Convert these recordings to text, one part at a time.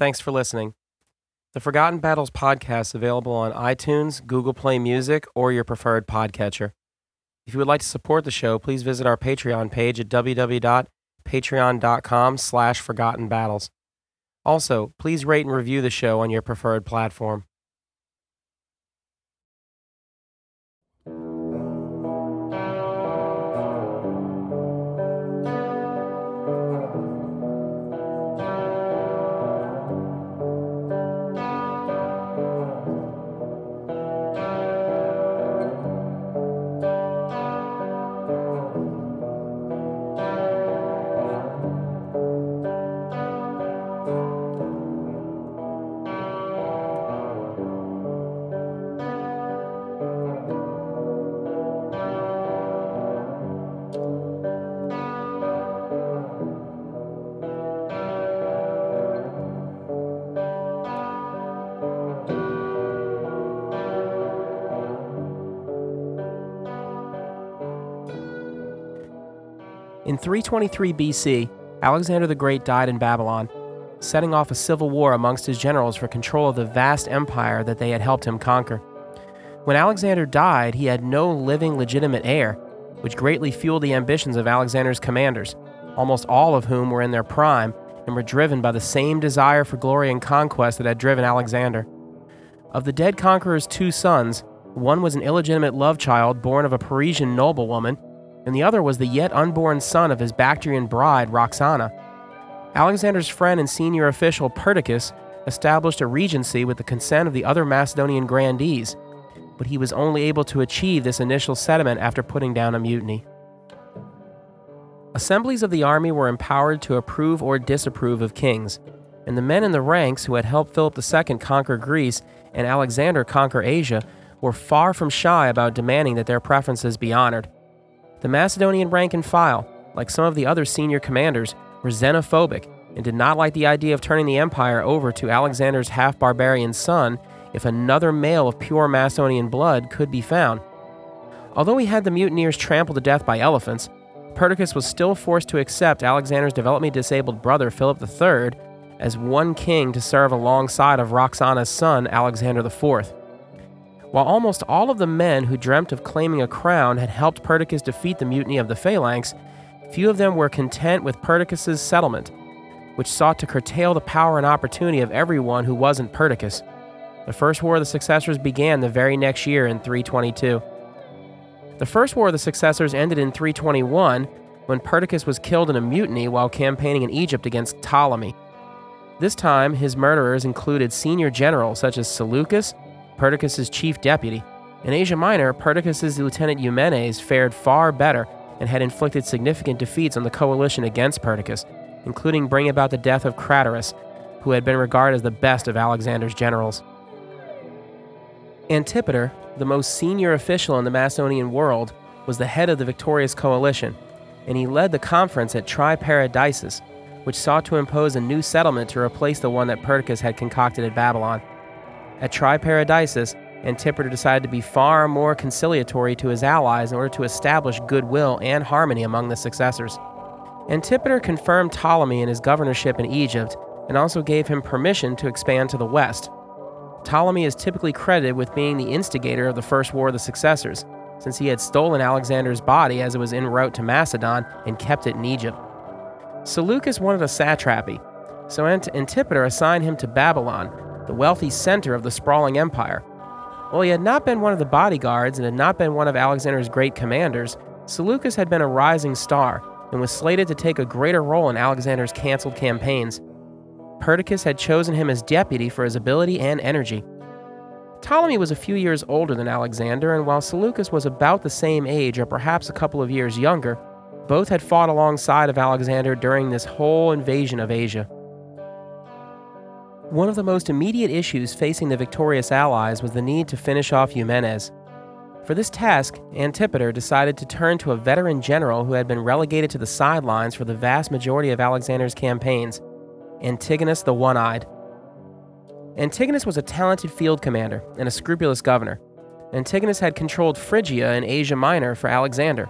Thanks for listening. The Forgotten Battles podcast is available on iTunes, Google Play Music, or your preferred podcatcher. If you would like to support the show, please visit our Patreon page at www.patreon.com slash forgotten battles. Also, please rate and review the show on your preferred platform. 323 BC, Alexander the Great died in Babylon, setting off a civil war amongst his generals for control of the vast empire that they had helped him conquer. When Alexander died, he had no living legitimate heir, which greatly fueled the ambitions of Alexander's commanders, almost all of whom were in their prime and were driven by the same desire for glory and conquest that had driven Alexander. Of the dead conqueror's two sons, one was an illegitimate love child born of a Persian noblewoman and the other was the yet unborn son of his Bactrian bride, Roxana. Alexander's friend and senior official, Perdiccas, established a regency with the consent of the other Macedonian grandees, but he was only able to achieve this initial settlement after putting down a mutiny. Assemblies of the army were empowered to approve or disapprove of kings, and the men in the ranks who had helped Philip II conquer Greece and Alexander conquer Asia were far from shy about demanding that their preferences be honored. The Macedonian rank and file, like some of the other senior commanders, were xenophobic and did not like the idea of turning the empire over to Alexander's half barbarian son if another male of pure Macedonian blood could be found. Although he had the mutineers trampled to death by elephants, Perdiccas was still forced to accept Alexander's developmentally disabled brother Philip III as one king to serve alongside of Roxana's son Alexander IV. While almost all of the men who dreamt of claiming a crown had helped Perdiccas defeat the mutiny of the Phalanx, few of them were content with Perdiccas's settlement, which sought to curtail the power and opportunity of everyone who wasn't Perdiccas. The First War of the Successors began the very next year in 322. The First War of the Successors ended in 321 when Perdiccas was killed in a mutiny while campaigning in Egypt against Ptolemy. This time, his murderers included senior generals such as Seleucus, Perdiccas' chief deputy. In Asia Minor, Perdiccas' lieutenant Eumenes fared far better and had inflicted significant defeats on the coalition against Perdiccas, including bringing about the death of Craterus, who had been regarded as the best of Alexander's generals. Antipater, the most senior official in the Macedonian world, was the head of the victorious coalition, and he led the conference at Triparadisus, which sought to impose a new settlement to replace the one that Perdiccas had concocted at Babylon. At Triparadisus, Antipater decided to be far more conciliatory to his allies in order to establish goodwill and harmony among the successors. Antipater confirmed Ptolemy in his governorship in Egypt and also gave him permission to expand to the west. Ptolemy is typically credited with being the instigator of the First War of the Successors, since he had stolen Alexander's body as it was en route to Macedon and kept it in Egypt. Seleucus wanted a satrapy, so Antipater assigned him to Babylon, the wealthy center of the sprawling empire. While he had not been one of the bodyguards and had not been one of Alexander's great commanders, Seleucus had been a rising star and was slated to take a greater role in Alexander's canceled campaigns. Perdiccas had chosen him as deputy for his ability and energy. Ptolemy was a few years older than Alexander, and while Seleucus was about the same age or perhaps a couple of years younger, both had fought alongside of Alexander during this whole invasion of Asia. One of the most immediate issues facing the victorious allies was the need to finish off Eumenes. For this task, Antipater decided to turn to a veteran general who had been relegated to the sidelines for the vast majority of Alexander's campaigns, Antigonus the One Eyed. Antigonus was a talented field commander and a scrupulous governor. Antigonus had controlled Phrygia and Asia Minor for Alexander.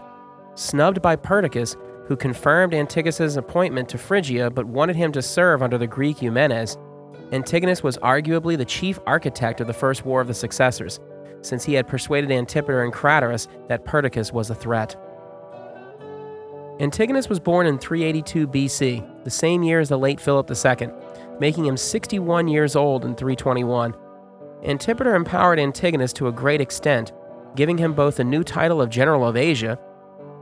Snubbed by Perdiccas, who confirmed Antigonus's appointment to Phrygia but wanted him to serve under the Greek Eumenes, Antigonus was arguably the chief architect of the First War of the Successors, since he had persuaded Antipater and Craterus that Perdiccas was a threat. Antigonus was born in 382 BC, the same year as the late Philip II, making him 61 years old in 321. Antipater empowered Antigonus to a great extent, giving him both the new title of General of Asia,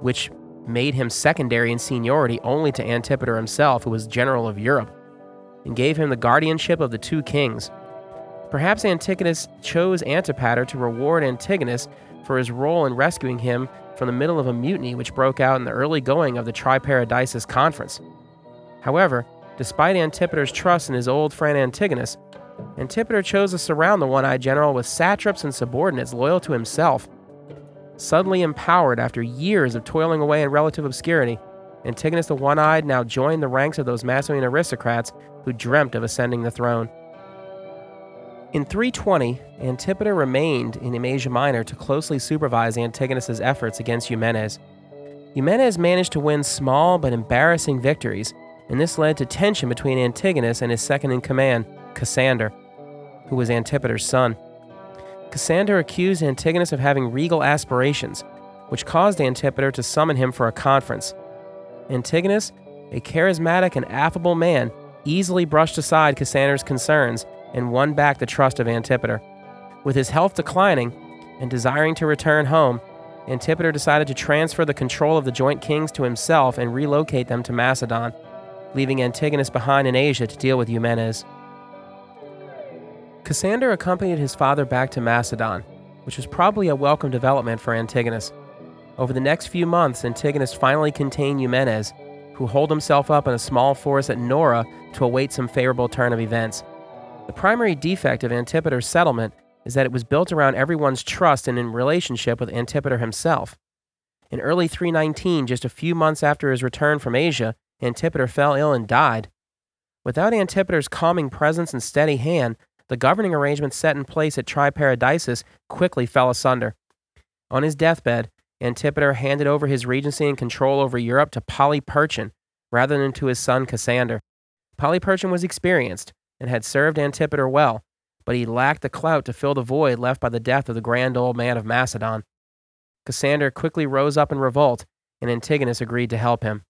which made him secondary in seniority only to Antipater himself, who was General of Europe, and gave him the guardianship of the two kings. Perhaps Antigonus chose Antipater to reward Antigonus for his role in rescuing him from the middle of a mutiny which broke out in the early going of the Triparadisus Conference. However, despite Antipater's trust in his old friend Antigonus, Antipater chose to surround the one eyed general with satraps and subordinates loyal to himself. Suddenly empowered after years of toiling away in relative obscurity, Antigonus the One Eyed now joined the ranks of those Macedonian aristocrats who dreamt of ascending the throne. In 320, Antipater remained in Asia Minor to closely supervise Antigonus's efforts against Eumenes. Eumenes managed to win small but embarrassing victories, and this led to tension between Antigonus and his second in command, Cassander, who was Antipater's son. Cassander accused Antigonus of having regal aspirations, which caused Antipater to summon him for a conference. Antigonus, a charismatic and affable man, easily brushed aside Cassander's concerns and won back the trust of Antipater. With his health declining and desiring to return home, Antipater decided to transfer the control of the joint kings to himself and relocate them to Macedon, leaving Antigonus behind in Asia to deal with Eumenes. Cassander accompanied his father back to Macedon, which was probably a welcome development for Antigonus. Over the next few months, Antigonus finally contained Eumenes, who holed himself up in a small forest at Nora to await some favorable turn of events. The primary defect of Antipater's settlement is that it was built around everyone's trust and in relationship with Antipater himself. In early 319, just a few months after his return from Asia, Antipater fell ill and died. Without Antipater's calming presence and steady hand, the governing arrangements set in place at Triparadisus quickly fell asunder. On his deathbed, Antipater handed over his regency and control over Europe to Polyperchon rather than to his son Cassander. Polyperchon was experienced, and had served Antipater well, but he lacked the clout to fill the void left by the death of the grand old man of Macedon. Cassander quickly rose up in revolt, and Antigonus agreed to help him.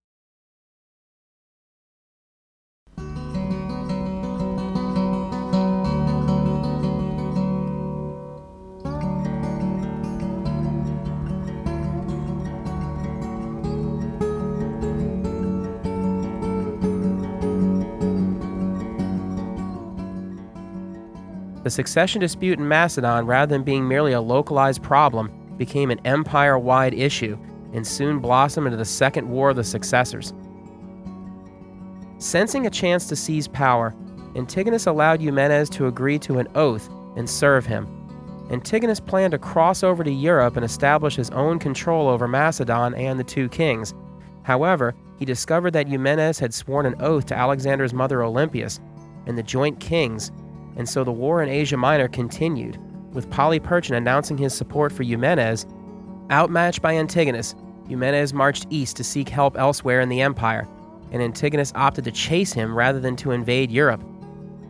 The succession dispute in Macedon, rather than being merely a localized problem, became an empire wide issue and soon blossomed into the Second War of the Successors. Sensing a chance to seize power, Antigonus allowed Eumenes to agree to an oath and serve him. Antigonus planned to cross over to Europe and establish his own control over Macedon and the two kings. However, he discovered that Eumenes had sworn an oath to Alexander's mother Olympias, and the joint kings and so the war in Asia Minor continued, with Polyperchon announcing his support for Eumenes. Outmatched by Antigonus, Eumenes marched east to seek help elsewhere in the empire, and Antigonus opted to chase him rather than to invade Europe.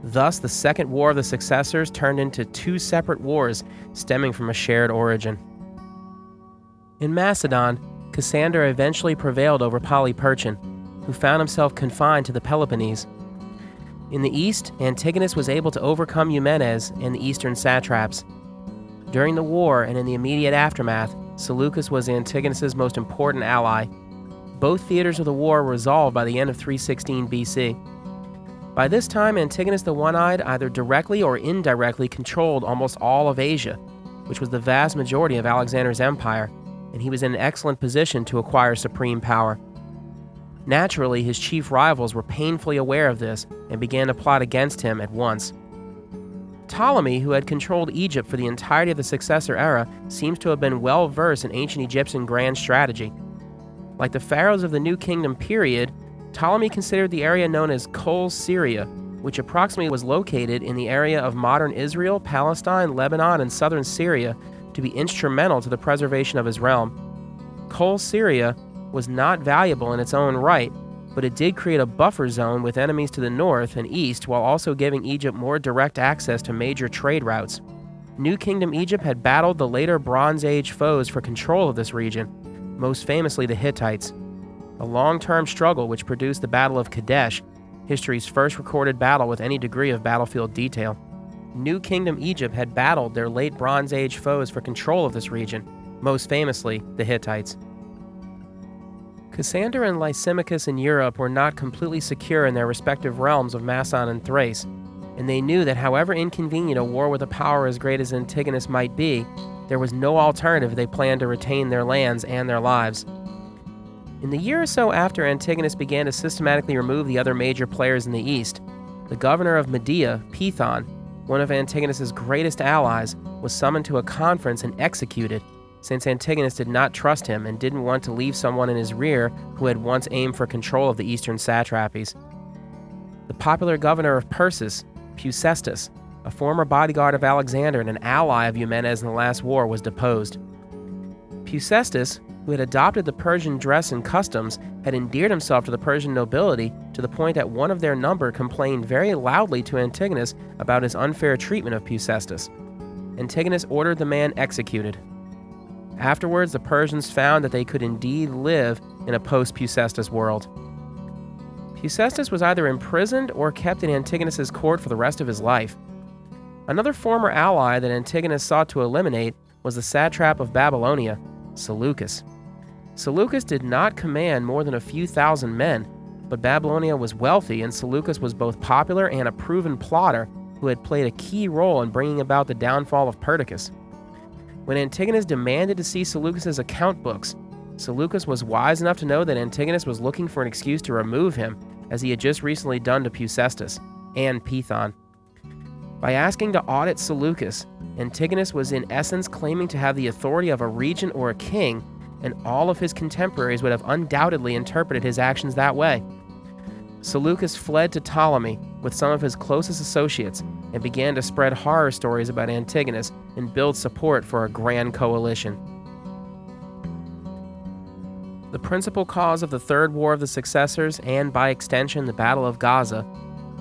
Thus, the Second War of the Successors turned into two separate wars stemming from a shared origin. In Macedon, Cassander eventually prevailed over Polyperchon, who found himself confined to the Peloponnese. In the east, Antigonus was able to overcome Eumenes and the eastern satraps. During the war and in the immediate aftermath, Seleucus was Antigonus's most important ally. Both theaters of the war were resolved by the end of 316 BC. By this time, Antigonus the One Eyed either directly or indirectly controlled almost all of Asia, which was the vast majority of Alexander's empire, and he was in an excellent position to acquire supreme power. Naturally, his chief rivals were painfully aware of this and began to plot against him at once. Ptolemy, who had controlled Egypt for the entirety of the successor era, seems to have been well versed in ancient Egyptian grand strategy. Like the pharaohs of the New Kingdom period, Ptolemy considered the area known as Coele Syria, which approximately was located in the area of modern Israel, Palestine, Lebanon, and southern Syria, to be instrumental to the preservation of his realm. Coele Syria was not valuable in its own right, but it did create a buffer zone with enemies to the north and east while also giving Egypt more direct access to major trade routes. New Kingdom Egypt had battled the later Bronze Age foes for control of this region, most famously the Hittites. A long term struggle which produced the Battle of Kadesh, history's first recorded battle with any degree of battlefield detail. New Kingdom Egypt had battled their late Bronze Age foes for control of this region, most famously the Hittites. Cassander and Lysimachus in Europe were not completely secure in their respective realms of Macedon and Thrace, and they knew that however inconvenient a war with a power as great as Antigonus might be, there was no alternative they planned to retain their lands and their lives. In the year or so after Antigonus began to systematically remove the other major players in the east, the governor of Media, Pithon, one of Antigonus's greatest allies, was summoned to a conference and executed since Antigonus did not trust him and didn't want to leave someone in his rear who had once aimed for control of the eastern satrapies. The popular governor of Persis, Peucestas, a former bodyguard of Alexander and an ally of Eumenes in the last war, was deposed. Peucestas, who had adopted the Persian dress and customs, had endeared himself to the Persian nobility to the point that one of their number complained very loudly to Antigonus about his unfair treatment of Peucestas. Antigonus ordered the man executed. Afterwards, the Persians found that they could indeed live in a post Peucestas world. Peucestas was either imprisoned or kept in Antigonus's court for the rest of his life. Another former ally that Antigonus sought to eliminate was the satrap of Babylonia, Seleucus. Seleucus did not command more than a few thousand men, but Babylonia was wealthy and Seleucus was both popular and a proven plotter who had played a key role in bringing about the downfall of Perdiccas. When Antigonus demanded to see Seleucus's account books, Seleucus was wise enough to know that Antigonus was looking for an excuse to remove him, as he had just recently done to Peucestas and Pithon. By asking to audit Seleucus, Antigonus was in essence claiming to have the authority of a regent or a king, and all of his contemporaries would have undoubtedly interpreted his actions that way. Seleucus fled to Ptolemy with some of his closest associates and began to spread horror stories about Antigonus and build support for a grand coalition. The principal cause of the Third War of the Successors, and by extension the Battle of Gaza,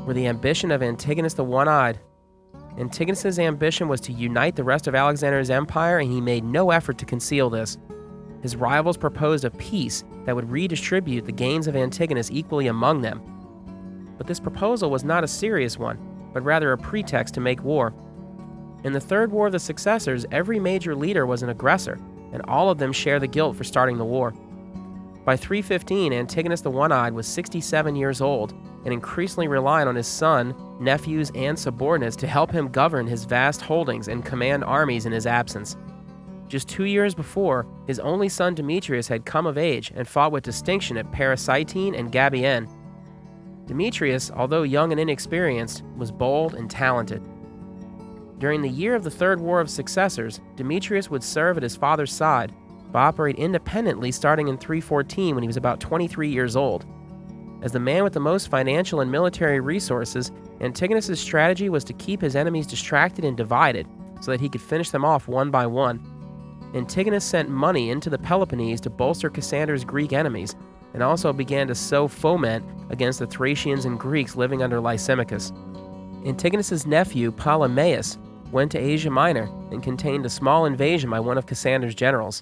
were the ambition of Antigonus the One Eyed. Antigonus's ambition was to unite the rest of Alexander's empire, and he made no effort to conceal this. His rivals proposed a peace that would redistribute the gains of Antigonus equally among them. But this proposal was not a serious one, but rather a pretext to make war. In the Third War of the Successors, every major leader was an aggressor, and all of them share the guilt for starting the war. By 315, Antigonus the One Eyed was 67 years old and increasingly relied on his son, nephews, and subordinates to help him govern his vast holdings and command armies in his absence. Just two years before, his only son Demetrius had come of age and fought with distinction at Paraitacene and Gabiene. Demetrius, although young and inexperienced, was bold and talented. During the year of the Third War of Successors, Demetrius would serve at his father's side, but operate independently starting in 314 when he was about 23 years old. As the man with the most financial and military resources, Antigonus's strategy was to keep his enemies distracted and divided so that he could finish them off one by one. Antigonus sent money into the Peloponnese to bolster Cassander's Greek enemies, and also began to sow foment against the Thracians and Greeks living under Lysimachus. Antigonus's nephew, Ptolemais, went to Asia Minor and contained a small invasion by one of Cassander's generals.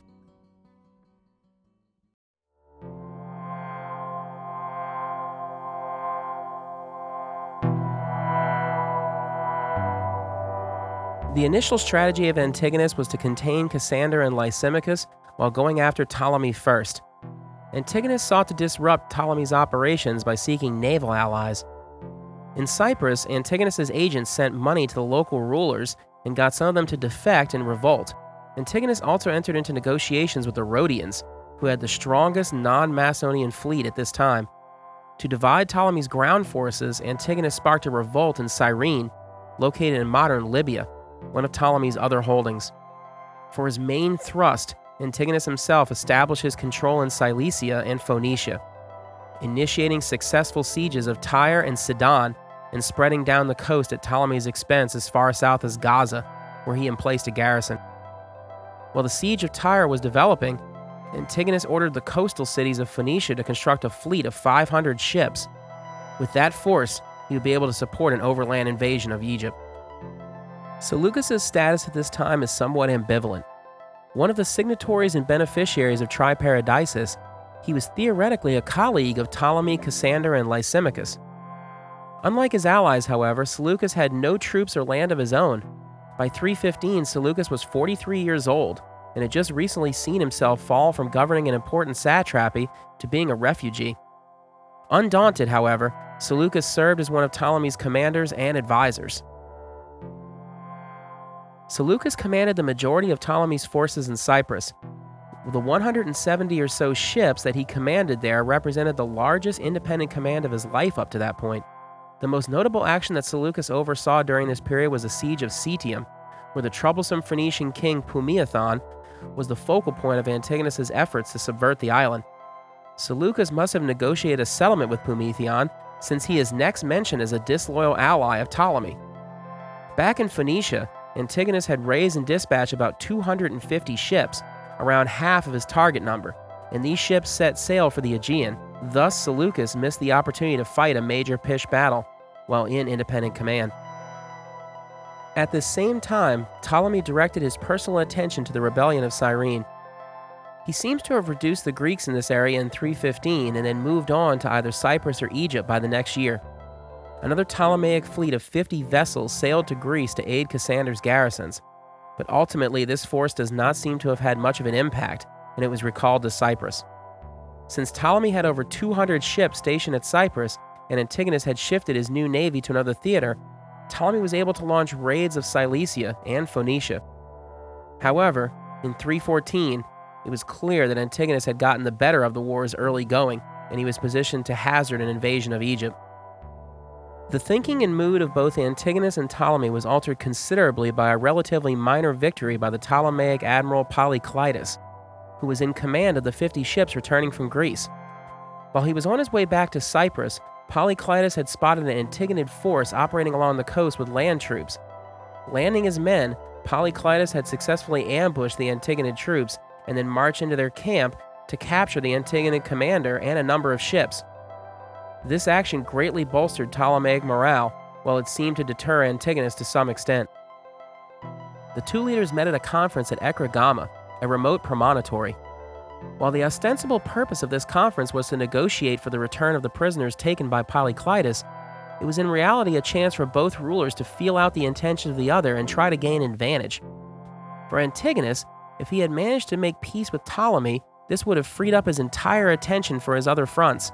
The initial strategy of Antigonus was to contain Cassander and Lysimachus while going after Ptolemy first. Antigonus sought to disrupt Ptolemy's operations by seeking naval allies. In Cyprus, Antigonus's agents sent money to the local rulers and got some of them to defect and revolt. Antigonus also entered into negotiations with the Rhodians, who had the strongest non Macedonian fleet at this time. To divide Ptolemy's ground forces, Antigonus sparked a revolt in Cyrene, located in modern Libya one of Ptolemy's other holdings. For his main thrust, Antigonus himself established his control in Cilicia and Phoenicia, initiating successful sieges of Tyre and Sidon and spreading down the coast at Ptolemy's expense as far south as Gaza, where he emplaced a garrison. While the siege of Tyre was developing, Antigonus ordered the coastal cities of Phoenicia to construct a fleet of 500 ships. With that force, he would be able to support an overland invasion of Egypt. Seleucus' status at this time is somewhat ambivalent. One of the signatories and beneficiaries of Triparadisus, he was theoretically a colleague of Ptolemy, Cassander, and Lysimachus. Unlike his allies, however, Seleucus had no troops or land of his own. By 315, Seleucus was 43 years old and had just recently seen himself fall from governing an important satrapy to being a refugee. Undaunted, however, Seleucus served as one of Ptolemy's commanders and advisors. Seleucus commanded the majority of Ptolemy's forces in Cyprus. The 170 or so ships that he commanded there represented the largest independent command of his life up to that point. The most notable action that Seleucus oversaw during this period was the siege of Citium, where the troublesome Phoenician king Pumiathon was the focal point of Antigonus's efforts to subvert the island. Seleucus must have negotiated a settlement with Pumiathon, since he is next mentioned as a disloyal ally of Ptolemy. Back in Phoenicia, Antigonus had raised and dispatched about 250 ships, around half of his target number, and these ships set sail for the Aegean. Thus, Seleucus missed the opportunity to fight a major Pish battle while in independent command. At the same time, Ptolemy directed his personal attention to the rebellion of Cyrene. He seems to have reduced the Greeks in this area in 315 and then moved on to either Cyprus or Egypt by the next year. Another Ptolemaic fleet of 50 vessels sailed to Greece to aid Cassander's garrisons, but ultimately this force does not seem to have had much of an impact, and it was recalled to Cyprus. Since Ptolemy had over 200 ships stationed at Cyprus, and Antigonus had shifted his new navy to another theater, Ptolemy was able to launch raids of Cilicia and Phoenicia. However, in 314, it was clear that Antigonus had gotten the better of the war's early going, and he was positioned to hazard an invasion of Egypt. The thinking and mood of both Antigonus and Ptolemy was altered considerably by a relatively minor victory by the Ptolemaic admiral Polykleitos, who was in command of the 50 ships returning from Greece. While he was on his way back to Cyprus, Polykleitos had spotted an Antigonid force operating along the coast with land troops. Landing his men, Polykleitos had successfully ambushed the Antigonid troops and then marched into their camp to capture the Antigonid commander and a number of ships. This action greatly bolstered Ptolemaic morale, while it seemed to deter Antigonus to some extent. The two leaders met at a conference at Ecregma, a remote promontory. While the ostensible purpose of this conference was to negotiate for the return of the prisoners taken by Polykleitos, it was in reality a chance for both rulers to feel out the intentions of the other and try to gain advantage. For Antigonus, if he had managed to make peace with Ptolemy, this would have freed up his entire attention for his other fronts.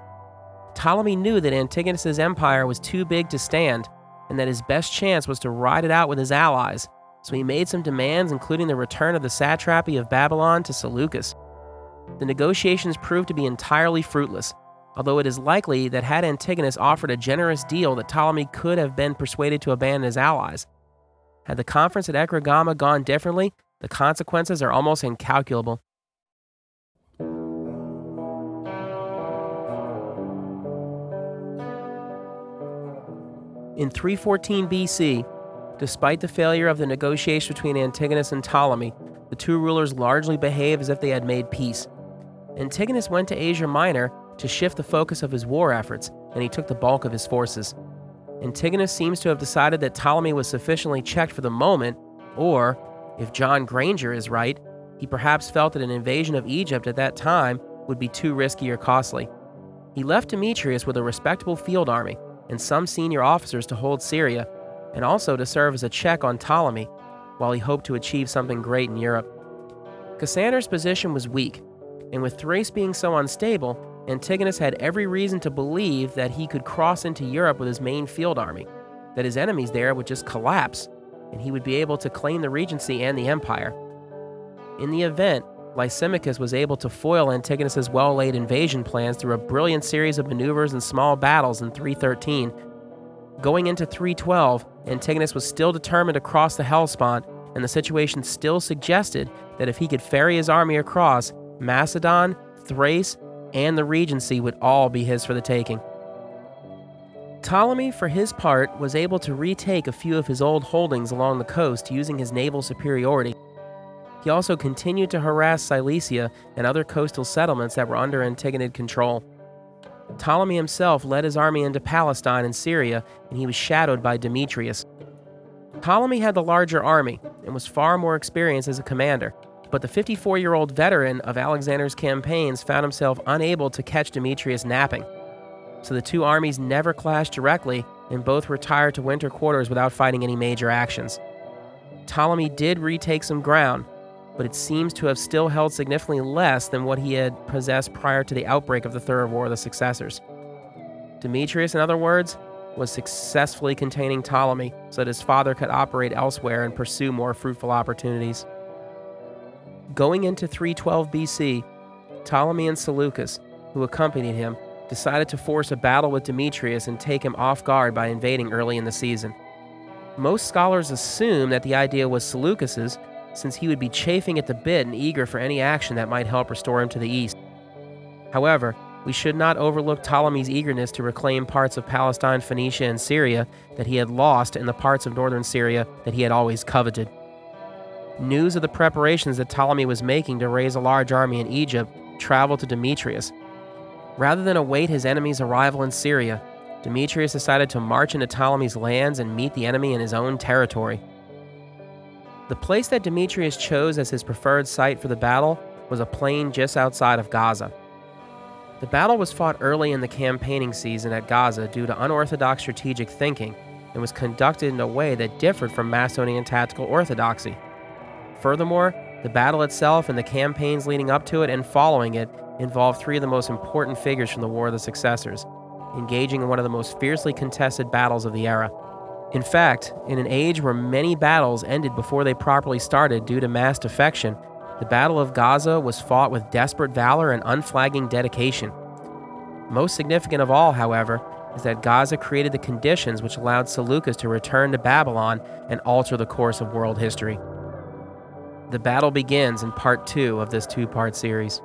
Ptolemy knew that Antigonus's empire was too big to stand, and that his best chance was to ride it out with his allies, so he made some demands, including the return of the satrapy of Babylon to Seleucus. The negotiations proved to be entirely fruitless, although it is likely that had Antigonus offered a generous deal that Ptolemy could have been persuaded to abandon his allies. Had the conference at Ecregma gone differently, the consequences are almost incalculable. In 314 BC, despite the failure of the negotiation between Antigonus and Ptolemy, the two rulers largely behaved as if they had made peace. Antigonus went to Asia Minor to shift the focus of his war efforts, and he took the bulk of his forces. Antigonus seems to have decided that Ptolemy was sufficiently checked for the moment, or, if John Grainger is right, he perhaps felt that an invasion of Egypt at that time would be too risky or costly. He left Demetrius with a respectable field army and some senior officers to hold Syria, and also to serve as a check on Ptolemy, while he hoped to achieve something great in Europe. Cassander's position was weak, and with Thrace being so unstable, Antigonus had every reason to believe that he could cross into Europe with his main field army, that his enemies there would just collapse, and he would be able to claim the regency and the empire. In the event, Lysimachus was able to foil Antigonus's well-laid invasion plans through a brilliant series of maneuvers and small battles in 313. Going into 312, Antigonus was still determined to cross the Hellespont, and the situation still suggested that if he could ferry his army across, Macedon, Thrace, and the Regency would all be his for the taking. Ptolemy, for his part, was able to retake a few of his old holdings along the coast using his naval superiority He also continued to harass Cilicia and other coastal settlements that were under Antigonid control. Ptolemy himself led his army into Palestine and Syria, and he was shadowed by Demetrius. Ptolemy had the larger army and was far more experienced as a commander, but the 54 year old veteran of Alexander's campaigns found himself unable to catch Demetrius napping. So the two armies never clashed directly, and both retired to winter quarters without fighting any major actions. Ptolemy did retake some ground, but it seems to have still held significantly less than what he had possessed prior to the outbreak of the Third War of the Successors. Demetrius, in other words, was successfully containing Ptolemy so that his father could operate elsewhere and pursue more fruitful opportunities. Going into 312 BC, Ptolemy and Seleucus, who accompanied him, decided to force a battle with Demetrius and take him off guard by invading early in the season. Most scholars assume that the idea was Seleucus's, since he would be chafing at the bit and eager for any action that might help restore him to the east. However, we should not overlook Ptolemy's eagerness to reclaim parts of Palestine, Phoenicia, and Syria that he had lost and the parts of northern Syria that he had always coveted. News of the preparations that Ptolemy was making to raise a large army in Egypt traveled to Demetrius. Rather than await his enemy's arrival in Syria, Demetrius decided to march into Ptolemy's lands and meet the enemy in his own territory. The place that Demetrius chose as his preferred site for the battle was a plain just outside of Gaza. The battle was fought early in the campaigning season at Gaza due to unorthodox strategic thinking and was conducted in a way that differed from Macedonian tactical orthodoxy. Furthermore, the battle itself and the campaigns leading up to it and following it involved three of the most important figures from the War of the Successors, engaging in one of the most fiercely contested battles of the era. In fact, in an age where many battles ended before they properly started due to mass defection, the Battle of Gaza was fought with desperate valor and unflagging dedication. Most significant of all, however, is that Gaza created the conditions which allowed Seleucus to return to Babylon and alter the course of world history. The battle begins in part two of this two part series.